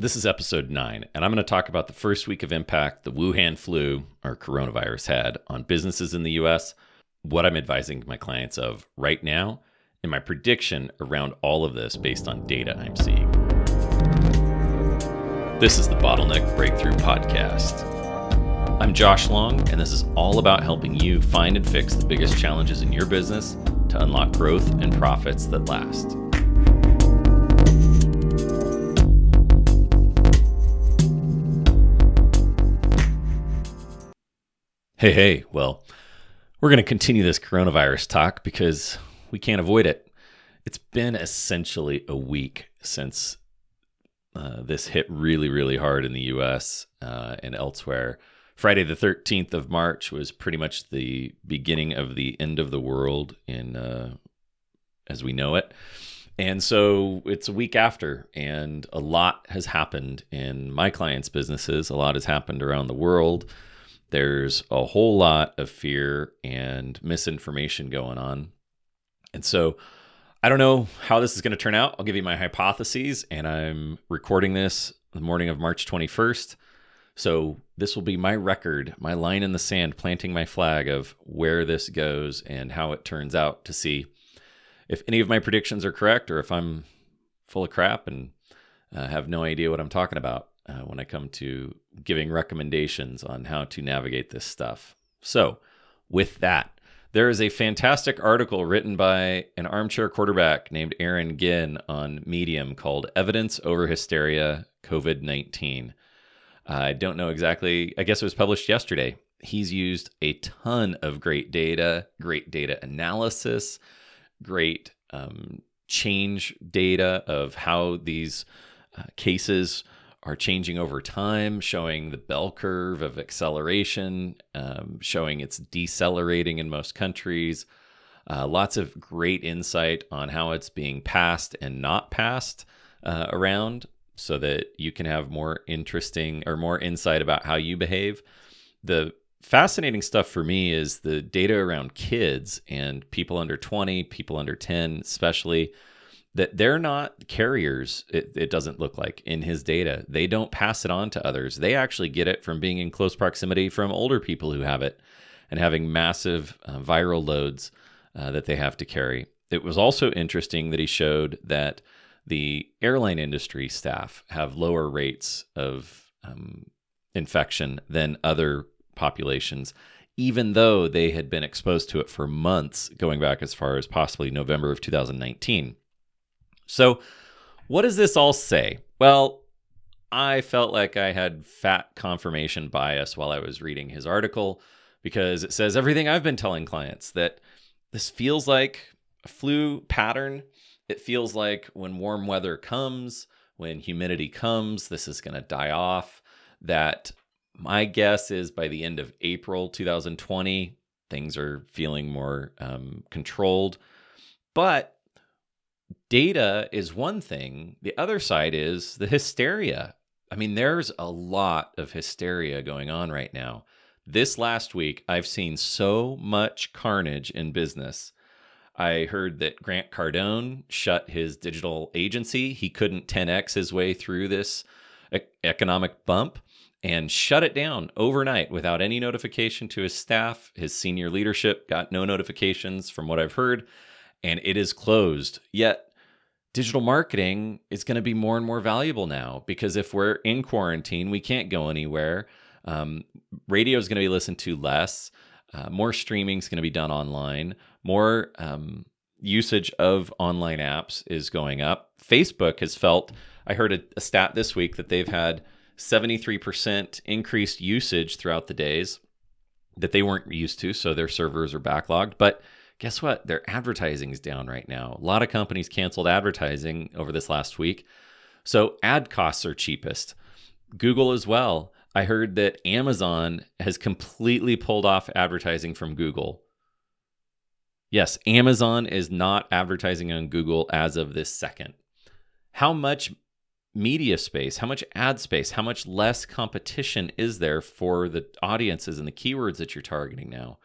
This is episode nine, and I'm going to talk about the first week of impact the Wuhan flu or coronavirus had on businesses in the US, what I'm advising my clients of right now, and my prediction around all of this based on data I'm seeing. This is the Bottleneck Breakthrough Podcast. I'm Josh Long, and this is all about helping you find and fix the biggest challenges in your business to unlock growth and profits that last. Hey, hey, well, we're going to continue this coronavirus talk because we can't avoid it. It's been essentially a week since uh, this hit really, really hard in the US uh, and elsewhere. Friday, the 13th of March, was pretty much the beginning of the end of the world in uh, as we know it. And so it's a week after, and a lot has happened in my clients' businesses. A lot has happened around the world there's a whole lot of fear and misinformation going on. And so I don't know how this is going to turn out. I'll give you my hypotheses, and I'm recording this the morning of March 21st. So this will be my record, my line in the sand, planting my flag of where this goes and how it turns out to see if any of my predictions are correct or if I'm full of crap and uh, have no idea what I'm talking about uh, when I come to giving recommendations on how to navigate this stuff. So, with that, there is a fantastic article written by an armchair quarterback named Aaron Ginn on Medium called Evidence Over Hysteria COVID 19. I don't know exactly, I guess it was published yesterday. He's used a ton of great data, great data analysis, great um, change data of how these uh, cases are changing over time, showing the bell curve of acceleration, um, showing it's decelerating in most countries. Uh, lots of great insight on how it's being passed and not passed uh, around so that you can have more interesting or more insight about how you behave. The fascinating stuff for me is the data around kids and people under 20, people under 10, especially that they're not carriers it, it, doesn't look like in his data. They don't pass it on to others. They actually get it from being in close proximity from older people who have it and having massive uh, viral loads uh, that they have to carry. It was also interesting that he showed that the airline industry staff have lower rates of um, infection than other populations even though they had been exposed to it for months going back as far as possibly november of 2019 so, what does this all say? Well, I felt like I had fat confirmation bias while I was reading his article because it says everything I've been telling clients that this feels like a flu pattern. It feels like when warm weather comes, when humidity comes, this is going to die off. That my guess is by the end of April 2020, things are feeling more um, controlled. But data is one thing. The other side is the hysteria. I mean, there's a lot of hysteria going on right now. This last week, I've seen so much carnage in business. I heard that Grant Cardone shut his digital agency. He couldn't 10x his way through this economic bump and shut it down overnight without any notification to his staff. His senior leadership got no notifications from what I've heard, and it is closed. Yet digital marketing is going to be more and more valuable now because if we're in quarantine, we can't go anywhere. Um, radio is going to be listened to less. Uh, more streaming is going to be done online. More um, usage of online apps is going up. Facebook has felt, I heard a, a stat this week that they've had 73% increased usage throughout the days that they weren't used to. So their servers are backlogged. But guess what? Their advertising is down right now. A lot of companies canceled advertising over this last week. So ad costs are cheapest. Google as well. I heard that Amazon has completely pulled off advertising from Google. Yes, Amazon is not advertising on Google as of this second. How much media space, how much ad space, how much less competition is there for the audiences and the keywords that you're targeting now?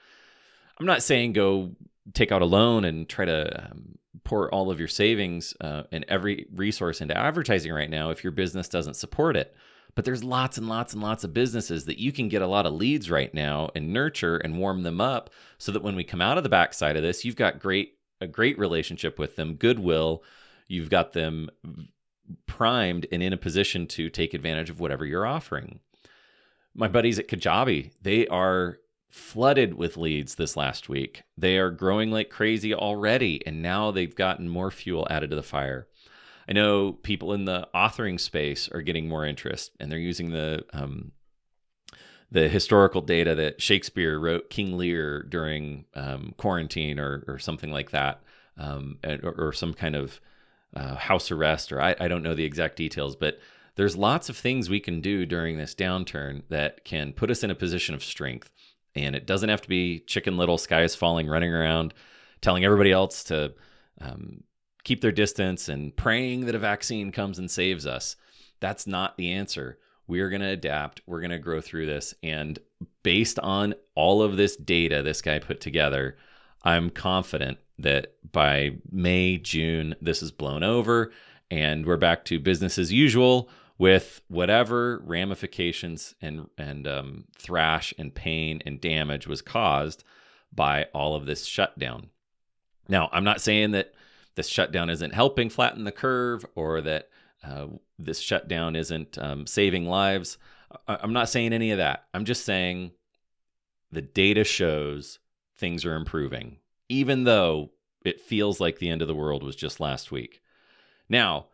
I'm not saying go take out a loan and try to um, pour all of your savings uh, and every resource into advertising right now if your business doesn't support it. But there's lots and lots and lots of businesses that you can get a lot of leads right now and nurture and warm them up so that when we come out of the backside of this, you've got great a great relationship with them, goodwill, you've got them primed and in a position to take advantage of whatever you're offering. My buddies at Kajabi, they are flooded with leads this last week. They are growing like crazy already, and now they've gotten more fuel added to the fire. I know people in the authoring space are getting more interest, and they're using the um, the historical data that Shakespeare wrote King Lear during um, quarantine or or something like that, um, or, or, some kind of uh, house arrest, or I, I don't know the exact details, but there's lots of things we can do during this downturn that can put us in a position of strength. And it doesn't have to be chicken little, sky is falling, running around, telling everybody else to um, keep their distance and praying that a vaccine comes and saves us. That's not the answer. We're going to adapt. We're going to grow through this. And based on all of this data this guy put together, I'm confident that by May, June, this is blown over and we're back to business as usual with whatever ramifications and and um, thrash and pain and damage was caused by all of this shutdown. Now, I'm not saying that this shutdown isn't helping flatten the curve or that uh, this shutdown isn't um, saving lives. I- I'm not saying any of that. I'm just saying the data shows things are improving, even though it feels like the end of the world was just last week. Now,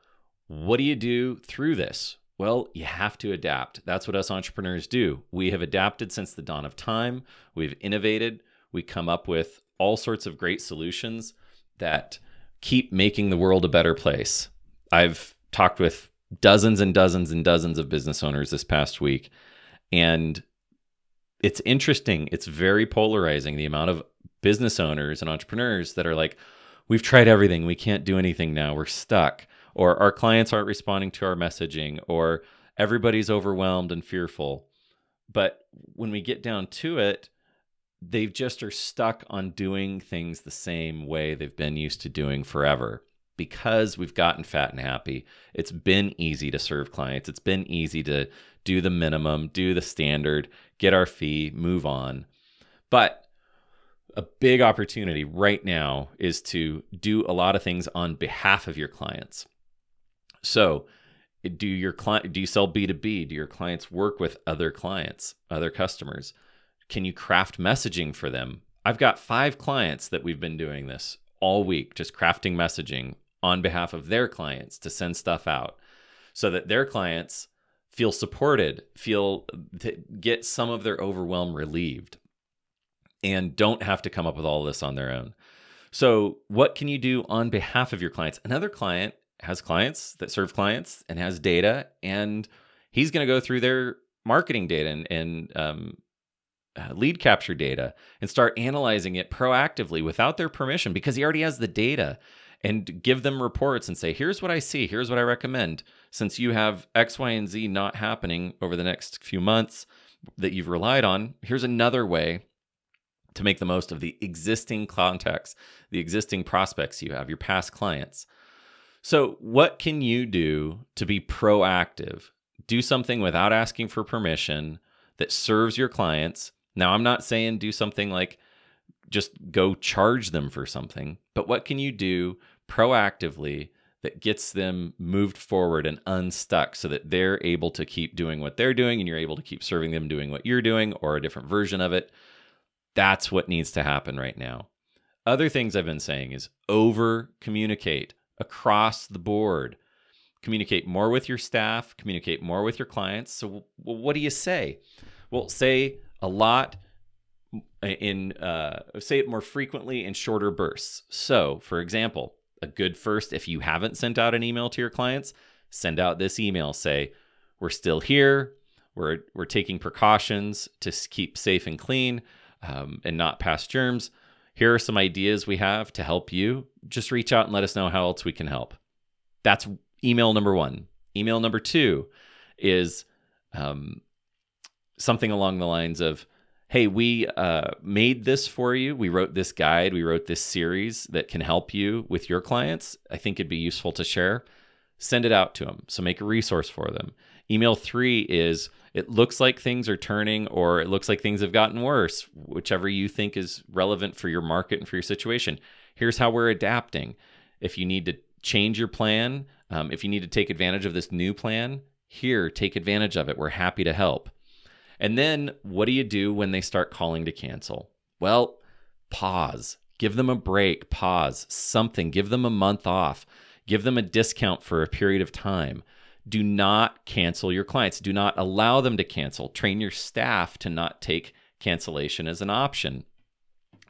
what do you do through this? Well, you have to adapt. That's what us entrepreneurs do. We have adapted since the dawn of time. We've innovated. We come up with all sorts of great solutions that keep making the world a better place. I've talked with dozens and dozens and dozens of business owners this past week, and it's interesting. It's very polarizing the amount of business owners and entrepreneurs that are like, we've tried everything. We can't do anything now. We're stuck or our clients aren't responding to our messaging, or everybody's overwhelmed and fearful. But when we get down to it, they just are stuck on doing things the same way they've been used to doing forever. Because we've gotten fat and happy, it's been easy to serve clients. It's been easy to do the minimum, do the standard, get our fee, move on. But a big opportunity right now is to do a lot of things on behalf of your clients. So, do your client do you sell B2B? Do your clients work with other clients, other customers? Can you craft messaging for them? I've got 5 clients that we've been doing this all week, just crafting messaging on behalf of their clients to send stuff out so that their clients feel supported, feel to get some of their overwhelm relieved and don't have to come up with all this on their own. So, what can you do on behalf of your clients? Another client has clients that serve clients and has data, and he's going to go through their marketing data and, and um, uh, lead capture data and start analyzing it proactively without their permission because he already has the data and give them reports and say, here's what I see, here's what I recommend. Since you have X, Y, and Z not happening over the next few months that you've relied on, here's another way to make the most of the existing contacts, the existing prospects you have, your past clients. So, what can you do to be proactive? Do something without asking for permission that serves your clients. Now, I'm not saying do something like just go charge them for something, but what can you do proactively that gets them moved forward and unstuck so that they're able to keep doing what they're doing and you're able to keep serving them doing what you're doing or a different version of it? That's what needs to happen right now. Other things I've been saying is over communicate across the board. Communicate more with your staff, communicate more with your clients. So, what do you say? Well, say a lot in uh, say it more frequently in shorter bursts. So, for example, a good first if you haven't sent out an email to your clients, send out this email. Say, "We're still here. We're we're taking precautions to keep safe and clean um, and not pass germs here are some ideas we have to help you. Just reach out and let us know how else we can help. That's email number one. Email number two is um, something along the lines of, hey, we uh, made this for you. We wrote this guide. We wrote this series that can help you with your clients. I think it'd be useful to share. Send it out to them. So make a resource for them. Email three is it looks like things are turning or it looks like things have gotten worse, whichever you think is relevant for your market and for your situation. Here's how we're adapting. If you need to change your plan, um, if you need to take advantage of this new plan, here, take advantage of it. We're happy to help. And then what do you do when they start calling to cancel? Well, pause. Give them a break, pause, something. Give them a month off. Give them a discount for a period of time. Do not cancel your clients. Do not allow them to cancel. Train your staff to not take cancellation as an option.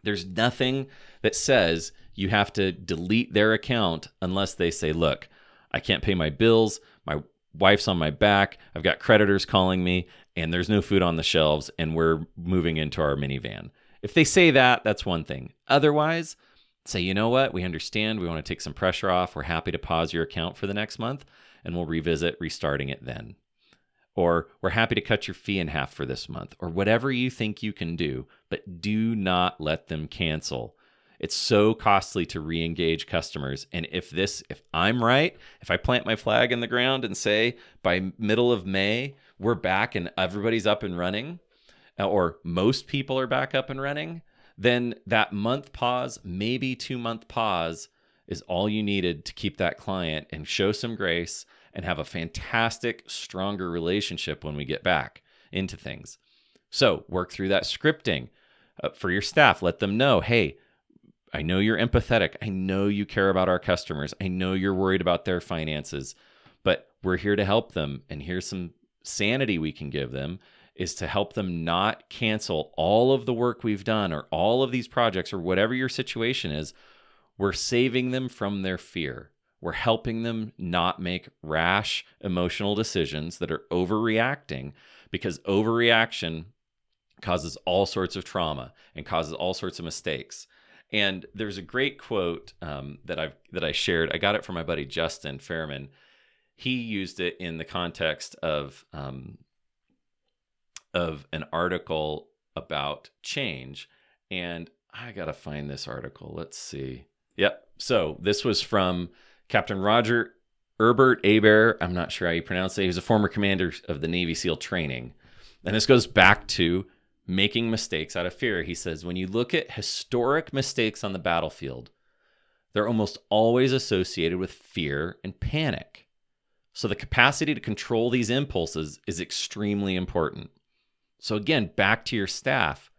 There's nothing that says you have to delete their account unless they say, look, I can't pay my bills. My wife's on my back. I've got creditors calling me, and there's no food on the shelves, and we're moving into our minivan. If they say that, that's one thing. Otherwise, say, you know what? We understand. We want to take some pressure off. We're happy to pause your account for the next month, and we'll revisit restarting it then. Or we're happy to cut your fee in half for this month, or whatever you think you can do, but do not let them cancel. It's so costly to re-engage customers. And if this, if I'm right, if I plant my flag in the ground and say by middle of May, we're back and everybody's up and running, uh, or most people are back up and running, then that month pause, maybe two month pause, is all you needed to keep that client and show some grace and have a fantastic, stronger relationship when we get back into things. So work through that scripting uh, for your staff. Let them know, hey, I know you're empathetic. I know you care about our customers. I know you're worried about their finances, but we're here to help them. And here's some sanity we can give them is to help them not cancel all of the work we've done or all of these projects or whatever your situation is. We're saving them from their fear. We're helping them not make rash emotional decisions that are overreacting because overreaction causes all sorts of trauma and causes all sorts of mistakes. And there's a great quote um, that I've that I shared. I got it from my buddy Justin Fairman. He used it in the context of um, of an article about change, and I gotta find this article. Let's see. Yep. So this was from Captain Roger Herbert Abair. I'm not sure how you pronounce it. He was a former commander of the Navy SEAL training, and this goes back to making mistakes out of fear. He says, when you look at historic mistakes on the battlefield, they're almost always associated with fear and panic. So the capacity to control these impulses is extremely important. So, again, back to your staff.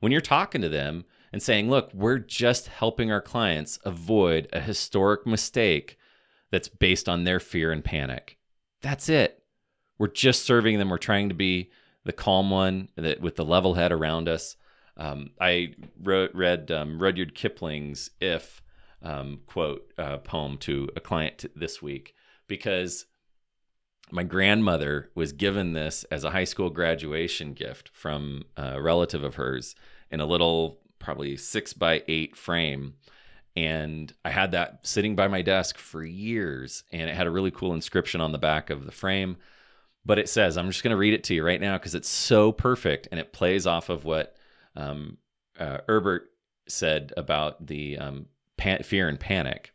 When you're talking to them and saying, look, we're just helping our clients avoid a historic mistake that's based on their fear and panic. That's it. We're just serving them. We're trying to be the calm one that with the level head around us. Um, I wrote, read um, Rudyard Kipling's "If" um, quote uh, poem to a client t- this week because my grandmother was given this as a high school graduation gift from a relative of hers in a little, probably six by eight frame. And I had that sitting by my desk for years, and it had a really cool inscription on the back of the frame but it says, I'm just going to read it to you right now because it's so perfect and it plays off of what um, uh, Herbert said about the um, pan- fear and panic.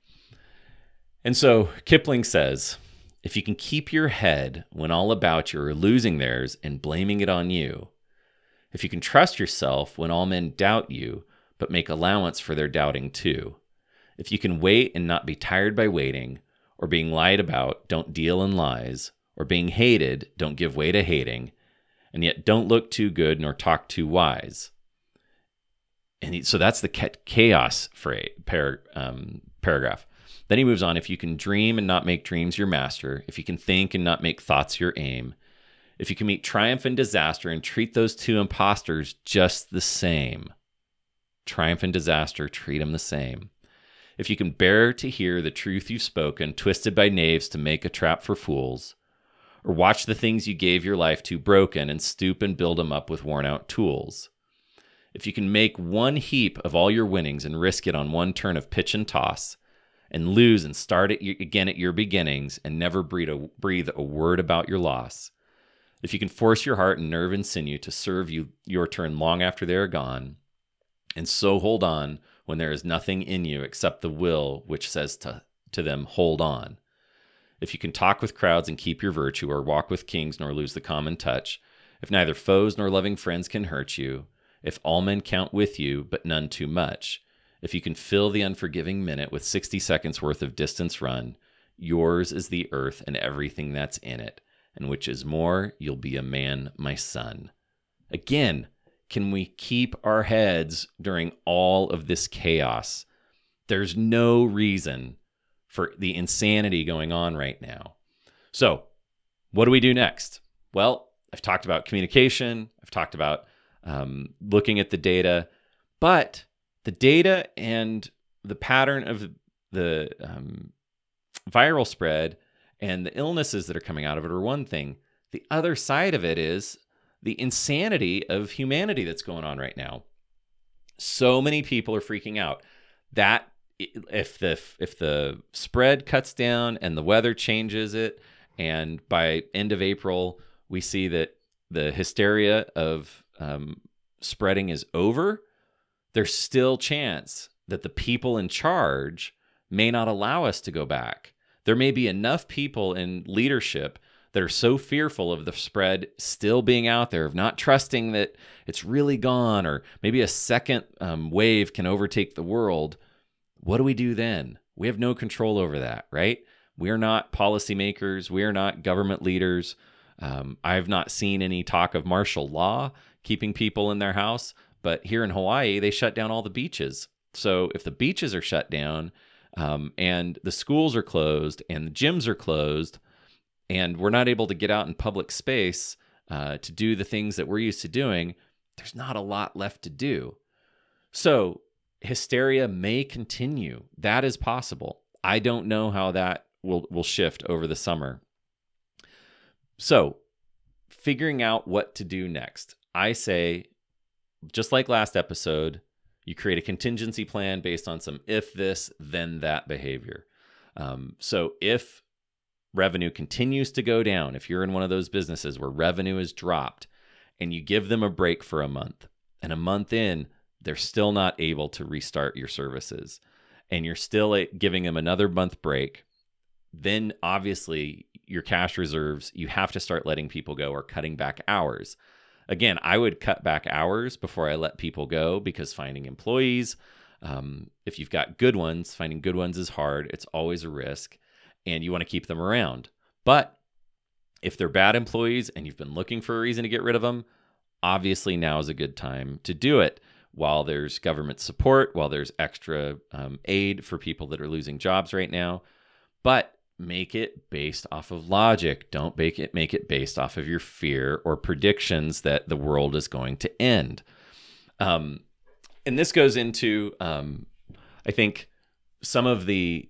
And so Kipling says, if you can keep your head when all about you are losing theirs and blaming it on you, if you can trust yourself when all men doubt you, but make allowance for their doubting too, if you can wait and not be tired by waiting, or being lied about, don't deal in lies, or being hated, don't give way to hating, and yet don't look too good nor talk too wise. And so that's the chaos phrase, par, um, paragraph. Then he moves on if you can dream and not make dreams your master, if you can think and not make thoughts your aim, if you can meet triumph and disaster and treat those two impostors just the same. Triumph and disaster, treat them the same. If you can bear to hear the truth you've spoken, twisted by knaves to make a trap for fools, or watch the things you gave your life to broken and stoop and build them up with worn out tools. If you can make one heap of all your winnings and risk it on one turn of pitch and toss, and lose and start it again at your beginnings and never breathe a, breathe a word about your loss, if you can force your heart and nerve and sinew to serve you your turn long after they are gone, and so hold on when there is nothing in you except the will which says to, to them, hold on. If you can talk with crowds and keep your virtue, or walk with kings nor lose the common touch, if neither foes nor loving friends can hurt you, if all men count with you, but none too much, if you can fill the unforgiving minute with 60 seconds worth of distance run, yours is the earth and everything that's in it, and which is more, you'll be a man, my son. Again, can we keep our heads during all of this chaos? There's no reason for the insanity going on right now. So, what do we do next? Well, I've talked about communication, I've talked about um, looking at the data, but the data and the pattern of the um, viral spread and the illnesses that are coming out of it are one thing. The other side of it is the insanity of humanity that's going on right now. So many people are freaking out. That if the if the spread cuts down and the weather changes it and by end of April we see that the hysteria of um, spreading is over, there's still chance that the people in charge may not allow us to go back. There may be enough people in leadership that are so fearful of the spread still being out there, of not trusting that it's really gone, or maybe a second um, wave can overtake the world. What do we do then? We have no control over that, right? We are not policymakers. We are not government leaders. Um, I've not seen any talk of martial law keeping people in their house, but here in Hawaii, they shut down all the beaches. So if the beaches are shut down um, and the schools are closed and the gyms are closed, and we're not able to get out in public space uh, to do the things that we're used to doing, there's not a lot left to do. So hysteria may continue. That is possible. I don't know how that will will shift over the summer. So, figuring out what to do next. I say just like last episode, you create a contingency plan based on some if this then that behavior. Um, so if revenue continues to go down, if you're in one of those businesses where revenue is dropped and you give them a break for a month, and a month in, they're still not able to restart your services, and you're still giving them another month break, then obviously your cash reserves, you have to start letting people go or cutting back hours. Again, I would cut back hours before I let people go because finding employees, um, if you've got good ones, finding good ones is hard. It's always a risk and you want to keep them around. But if they're bad employees and you've been looking for a reason to get rid of them, obviously now is a good time to do it while there's government support, while there's extra um, aid for people that are losing jobs right now. But make it based off of logic. Don't make it make it based off of your fear or predictions that the world is going to end. Um, and this goes into, um, I think, some of the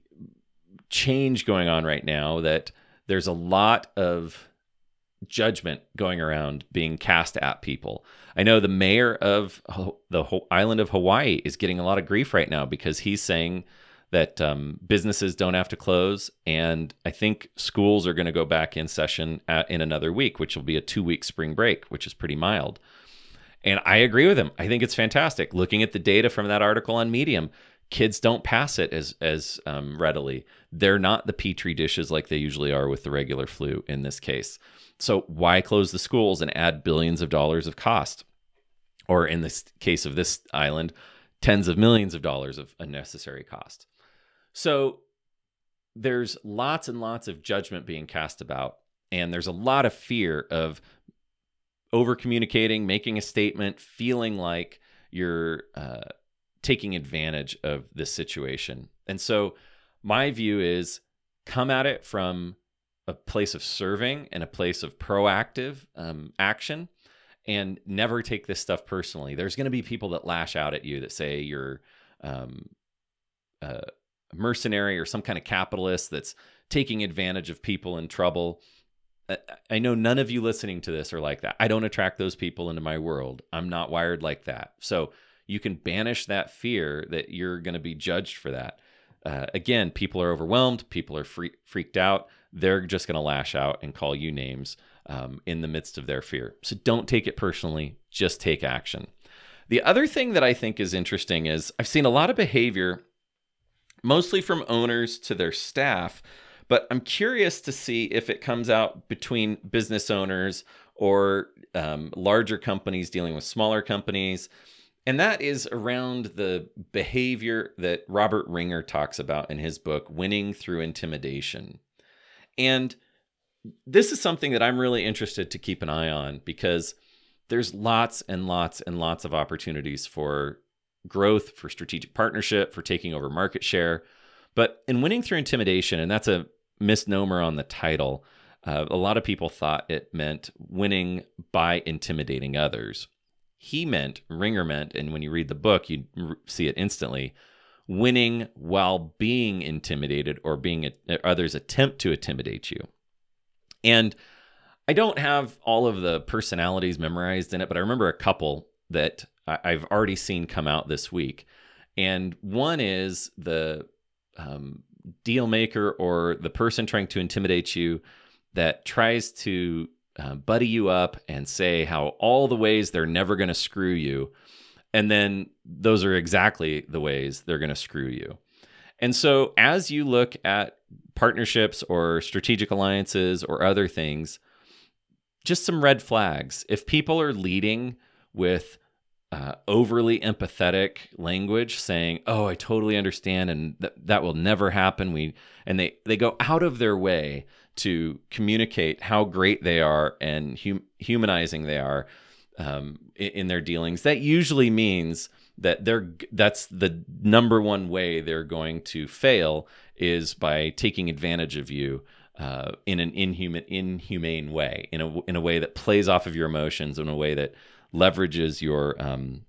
change going on right now that there's a lot of judgment going around being cast at people. I know the mayor of the island of Hawaii is getting a lot of grief right now because he's saying that um, businesses don't have to close, and I think schools are going to go back in session at, in another week, which will be a two-week spring break, which is pretty mild. And I agree with him. I think it's fantastic. Looking at the data from that article on Medium, kids don't pass it as as um, readily. They're not the petri dishes like they usually are with the regular flu in this case. So why close the schools and add billions of dollars of cost, or in this case of this island, tens of millions of dollars of unnecessary cost? So there's lots and lots of judgment being cast about, and there's a lot of fear of over communicating, making a statement, feeling like you're uh, taking advantage of this situation. And so my view is come at it from a place of serving and a place of proactive um, action and never take this stuff personally. There's going to be people that lash out at you that say you're um, uh, mercenary or some kind of capitalist that's taking advantage of people in trouble. I know none of you listening to this are like that. I don't attract those people into my world. I'm not wired like that. So you can banish that fear that you're going to be judged for that. Uh, again, people are overwhelmed, people are free- freaked out. they're just going to lash out and call you names um, in the midst of their fear. So don't take it personally, just take action. The other thing that I think is interesting is I've seen a lot of behavior, mostly from owners to their staff, but I'm curious to see if it comes out between business owners or um, larger companies dealing with smaller companies. And that is around the behavior that Robert Ringer talks about in his book, Winning Through Intimidation. And this is something that I'm really interested to keep an eye on because there's lots and lots and lots of opportunities for growth, for strategic partnership, for taking over market share. But in winning through intimidation, and that's a misnomer on the title, uh, a lot of people thought it meant winning by intimidating others. He meant, Ringer meant, and when you read the book, you see it instantly winning while being intimidated or being others attempt to intimidate you. And I don't have all of the personalities memorized in it, but I remember a couple that I've already seen come out this week. And one is the um, deal maker or the person trying to intimidate you that tries to uh, buddy you up and say how all the ways they're never going to screw you. And then those are exactly the ways they're going to screw you. And so as you look at partnerships or strategic alliances or other things, just some red flags. If people are leading with uh, overly empathetic language, saying, "Oh, I totally understand," and th- that will never happen. We and they they go out of their way to communicate how great they are and hum- humanizing they are um, in, in their dealings. That usually means that they're that's the number one way they're going to fail is by taking advantage of you uh, in an inhuman inhumane way in a in a way that plays off of your emotions in a way that leverages your um,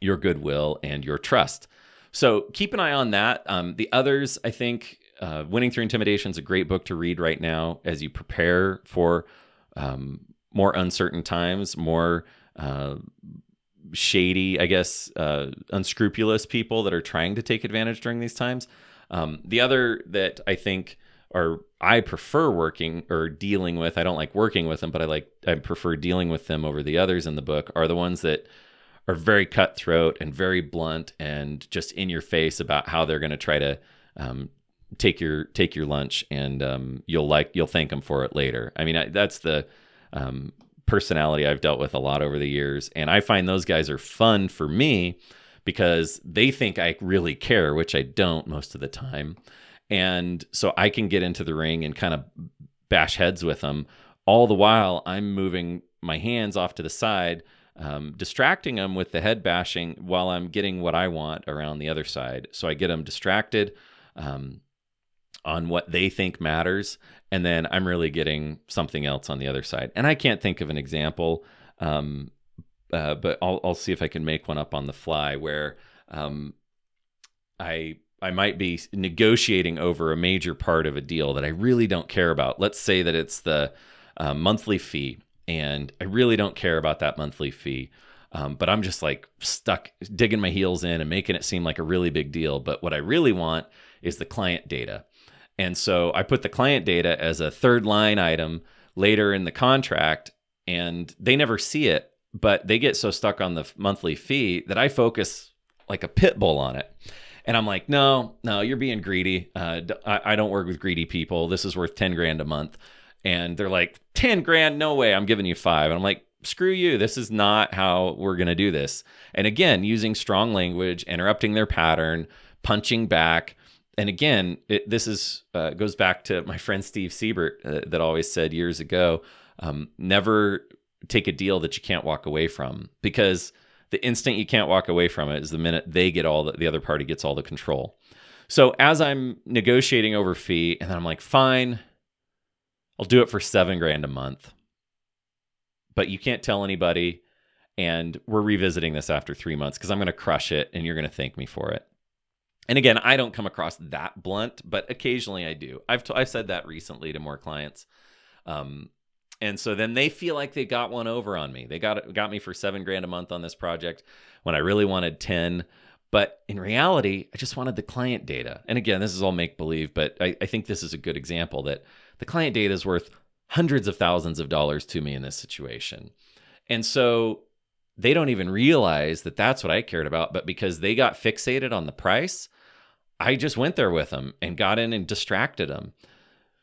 your goodwill and your trust so keep an eye on that um, the others i think uh, winning through intimidation is a great book to read right now as you prepare for um, more uncertain times more uh, shady, I guess, uh, unscrupulous people that are trying to take advantage during these times. Um, the other that I think are I prefer working or dealing with. I don't like working with them, but I like I prefer dealing with them over the others in the book. Are the ones that are very cutthroat and very blunt and just in your face about how they're going to try to um, take your take your lunch and um, you'll like you'll thank them for it later. I mean I, that's the um, personality I've dealt with a lot over the years. And I find those guys are fun for me because they think I really care, which I don't most of the time. And so I can get into the ring and kind of bash heads with them. All the while, I'm moving my hands off to the side, um, distracting them with the head bashing while I'm getting what I want around the other side. So I get them distracted. Um, on what they think matters and then i'm really getting something else on the other side and i can't think of an example um, uh, but I'll, I'll see if i can make one up on the fly where um, i i might be negotiating over a major part of a deal that i really don't care about let's say that it's the uh, monthly fee and i really don't care about that monthly fee um, but i'm just like stuck digging my heels in and making it seem like a really big deal but what i really want is the client data and so I put the client data as a third line item later in the contract, and they never see it, but they get so stuck on the monthly fee that I focus like a pit bull on it. And I'm like, no, no, you're being greedy. Uh, I, I don't work with greedy people. This is worth 10 grand a month. And they're like, 10 grand? No way. I'm giving you five. And I'm like, screw you. This is not how we're going to do this. And again, using strong language, interrupting their pattern, punching back, and again, it, this is uh, goes back to my friend Steve Siebert uh, that always said years ago, um, never take a deal that you can't walk away from because the instant you can't walk away from it is the minute they get all the, the other party gets all the control. So as I'm negotiating over fee, and then I'm like, fine, I'll do it for seven grand a month, but you can't tell anybody. And we're revisiting this after three months because I'm going to crush it, and you're going to thank me for it. And again, I don't come across that blunt, but occasionally I do. I've t- I've said that recently to more clients. Um, and so then they feel like they got one over on me. They got got me for seven grand a month on this project when I really wanted ten. But in reality, I just wanted the client data. And again, this is all make believe, but I, I think this is a good example that the client data is worth hundreds of thousands of dollars to me in this situation. And so they don't even realize that that's what I cared about. But because they got fixated on the price, I just went there with them and got in and distracted them.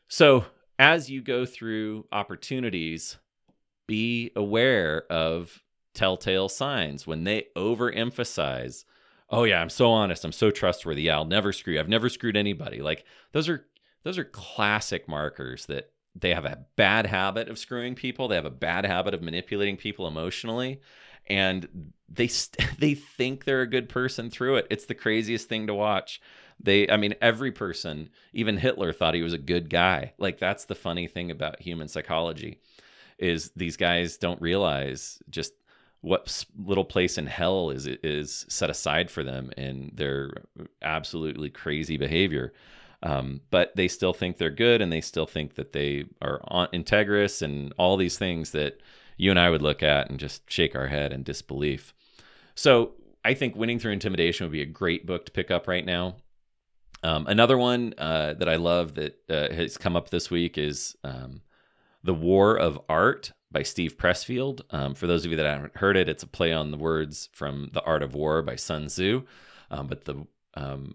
So as you go through opportunities, be aware of telltale signs when they overemphasize oh yeah i'm so honest i'm so trustworthy yeah i'll never screw you i've never screwed anybody. Like those are those are classic markers that they have a bad habit of screwing people they have a bad habit of manipulating people emotionally and they st- they think they're a good person through it. It's the craziest thing to watch they i mean every person even hitler thought he was a good guy like that's the funny thing about human psychology is these guys don't realize just what little place in hell is is set aside for them in their absolutely crazy behavior. Um, but they still think they're good, and they still think that they are on, integrous, and all these things that you and I would look at and just shake our head in disbelief. So I think winning through intimidation would be a great book to pick up right now. Um, another one uh, that I love that uh, has come up this week is um, The War of Art by Steve Pressfield. Um, for those of you that haven't heard it, it's a play on the words from The Art of War by Sun Tzu. Um, but the um,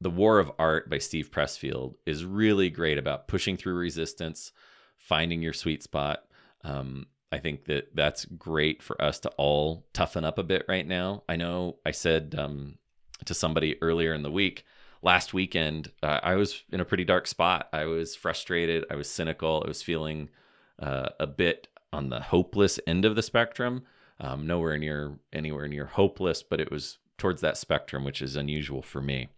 the War of Art by Steve Pressfield is really great about pushing through resistance, finding your sweet spot. Um, I think that that's great for us to all toughen up a bit right now. I know I said to somebody earlier in the week, last weekend, uh, I was in a pretty dark spot. I was frustrated. I was cynical. I was feeling uh, a bit on the hopeless end of the spectrum. Um, nowhere near anywhere near hopeless, but it was towards that spectrum, which is unusual for me.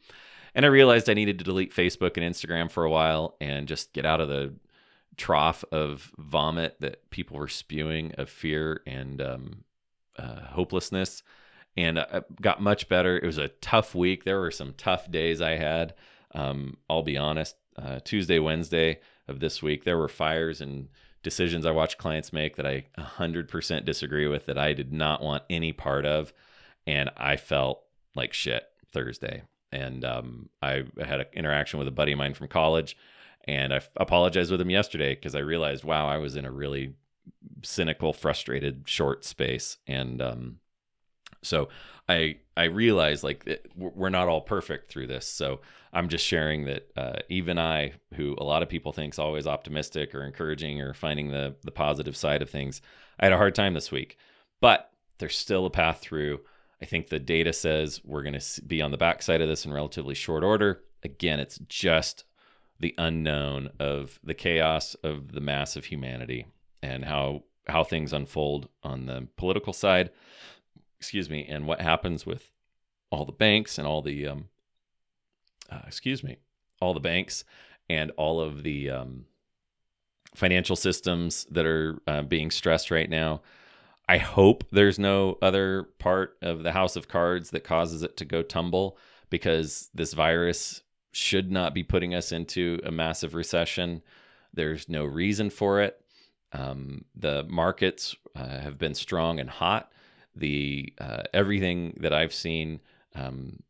And I realized I needed to delete Facebook and Instagram for a while and just get out of the trough of vomit that people were spewing of fear and um, uh, hopelessness. And I got much better. It was a tough week. There were some tough days I had. Um, I'll be honest. Uh, Tuesday, Wednesday of this week, there were fires and decisions I watched clients make that I 100% disagree with that I did not want any part of. And I felt like shit Thursday. And um, I had an interaction with a buddy of mine from college. And I apologized with him yesterday because I realized, wow, I was in a really cynical, frustrated, short space. And um, so I I realize like we're not all perfect through this. So I'm just sharing that uh, even I, who a lot of people think is always optimistic or encouraging or finding the the positive side of things, I had a hard time this week. But there's still a path through. I think the data says we're going to be on the backside of this in relatively short order. Again, it's just the unknown of the chaos of the mass of humanity and how how things unfold on the political side excuse me, and what happens with all the banks and all the, um, uh, excuse me, all the banks and all of the um, financial systems that are uh, being stressed right now. I hope there's no other part of the house of cards that causes it to go tumble because this virus should not be putting us into a massive recession. There's no reason for it. Um, the markets uh, have been strong and hot the uh, everything that I've seen um,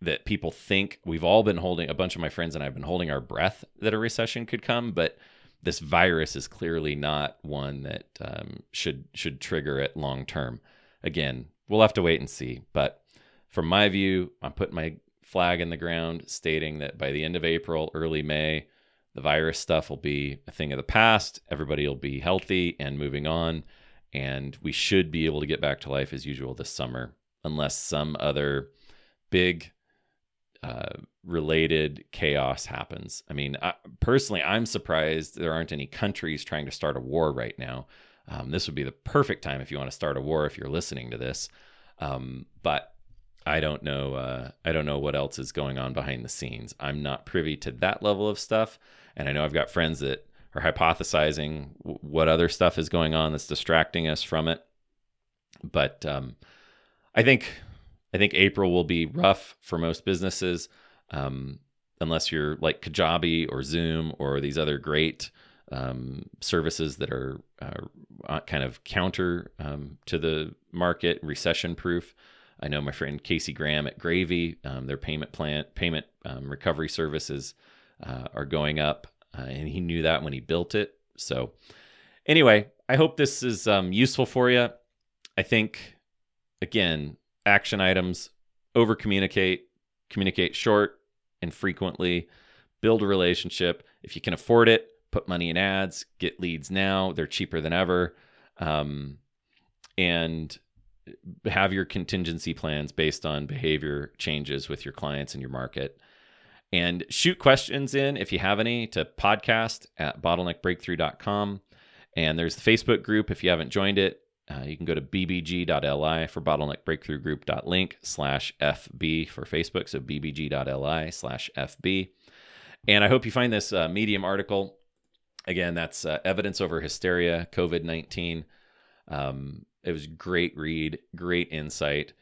that people think we've all been holding a bunch of my friends and I've been holding our breath that a recession could come, but this virus is clearly not one that um, should should trigger it long term. Again, we'll have to wait and see. But from my view, I'm putting my flag in the ground, stating that by the end of April, early May, the virus stuff will be a thing of the past. Everybody will be healthy and moving on and we should be able to get back to life as usual this summer, unless some other big uh, related chaos happens. I mean, I, personally, I'm surprised there aren't any countries trying to start a war right now. Um, this would be the perfect time if you want to start a war if you're listening to this. Um, but I don't know. Uh, I don't know what else is going on behind the scenes. I'm not privy to that level of stuff, and I know I've got friends that or hypothesizing what other stuff is going on that's distracting us from it. But um, I think I think April will be rough for most businesses, um, unless you're like Kajabi or Zoom or these other great um, services that are uh, kind of counter um, to the market, recession proof. I know my friend Casey Graham at Gravy, um, their payment plan, payment um, recovery services uh, are going up uh, and he knew that when he built it. So, anyway, I hope this is um, useful for you. I think, again, action items over communicate, communicate short and frequently, build a relationship. If you can afford it, put money in ads, get leads now. They're cheaper than ever. Um, and have your contingency plans based on behavior changes with your clients and your market. And shoot questions in if you have any to podcast at bottleneckbreakthrough.com. And there's the Facebook group if you haven't joined it. Uh, you can go to bbg.li for bottleneckbreakthroughgroup.link slash FB for Facebook. So bbg.li slash FB. And I hope you find this uh, Medium article. Again, that's uh, Evidence Over Hysteria, COVID 19. Um, it was great read, great insight.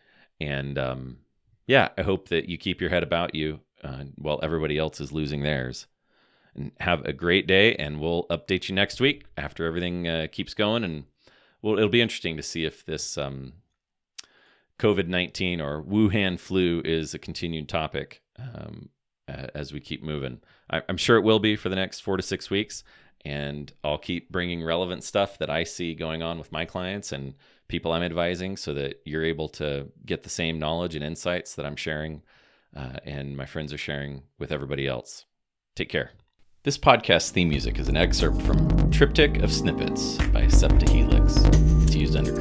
And um, yeah, I hope that you keep your head about you uh, while everybody else is losing theirs. And have a great day, and we'll update you next week after everything uh, keeps going. And well, it'll be interesting to see if this um, COVID 19 or Wuhan flu is a continued topic um, as we keep moving. I, I'm sure it will be for the next four to six weeks. And I'll keep bringing relevant stuff that I see going on with my clients and people I'm advising so that you're able to get the same knowledge and insights that I'm sharing uh, and my friends are sharing with everybody else. Take care. This podcast theme music is an excerpt from Triptych of Snippets by Septahelix. It's used under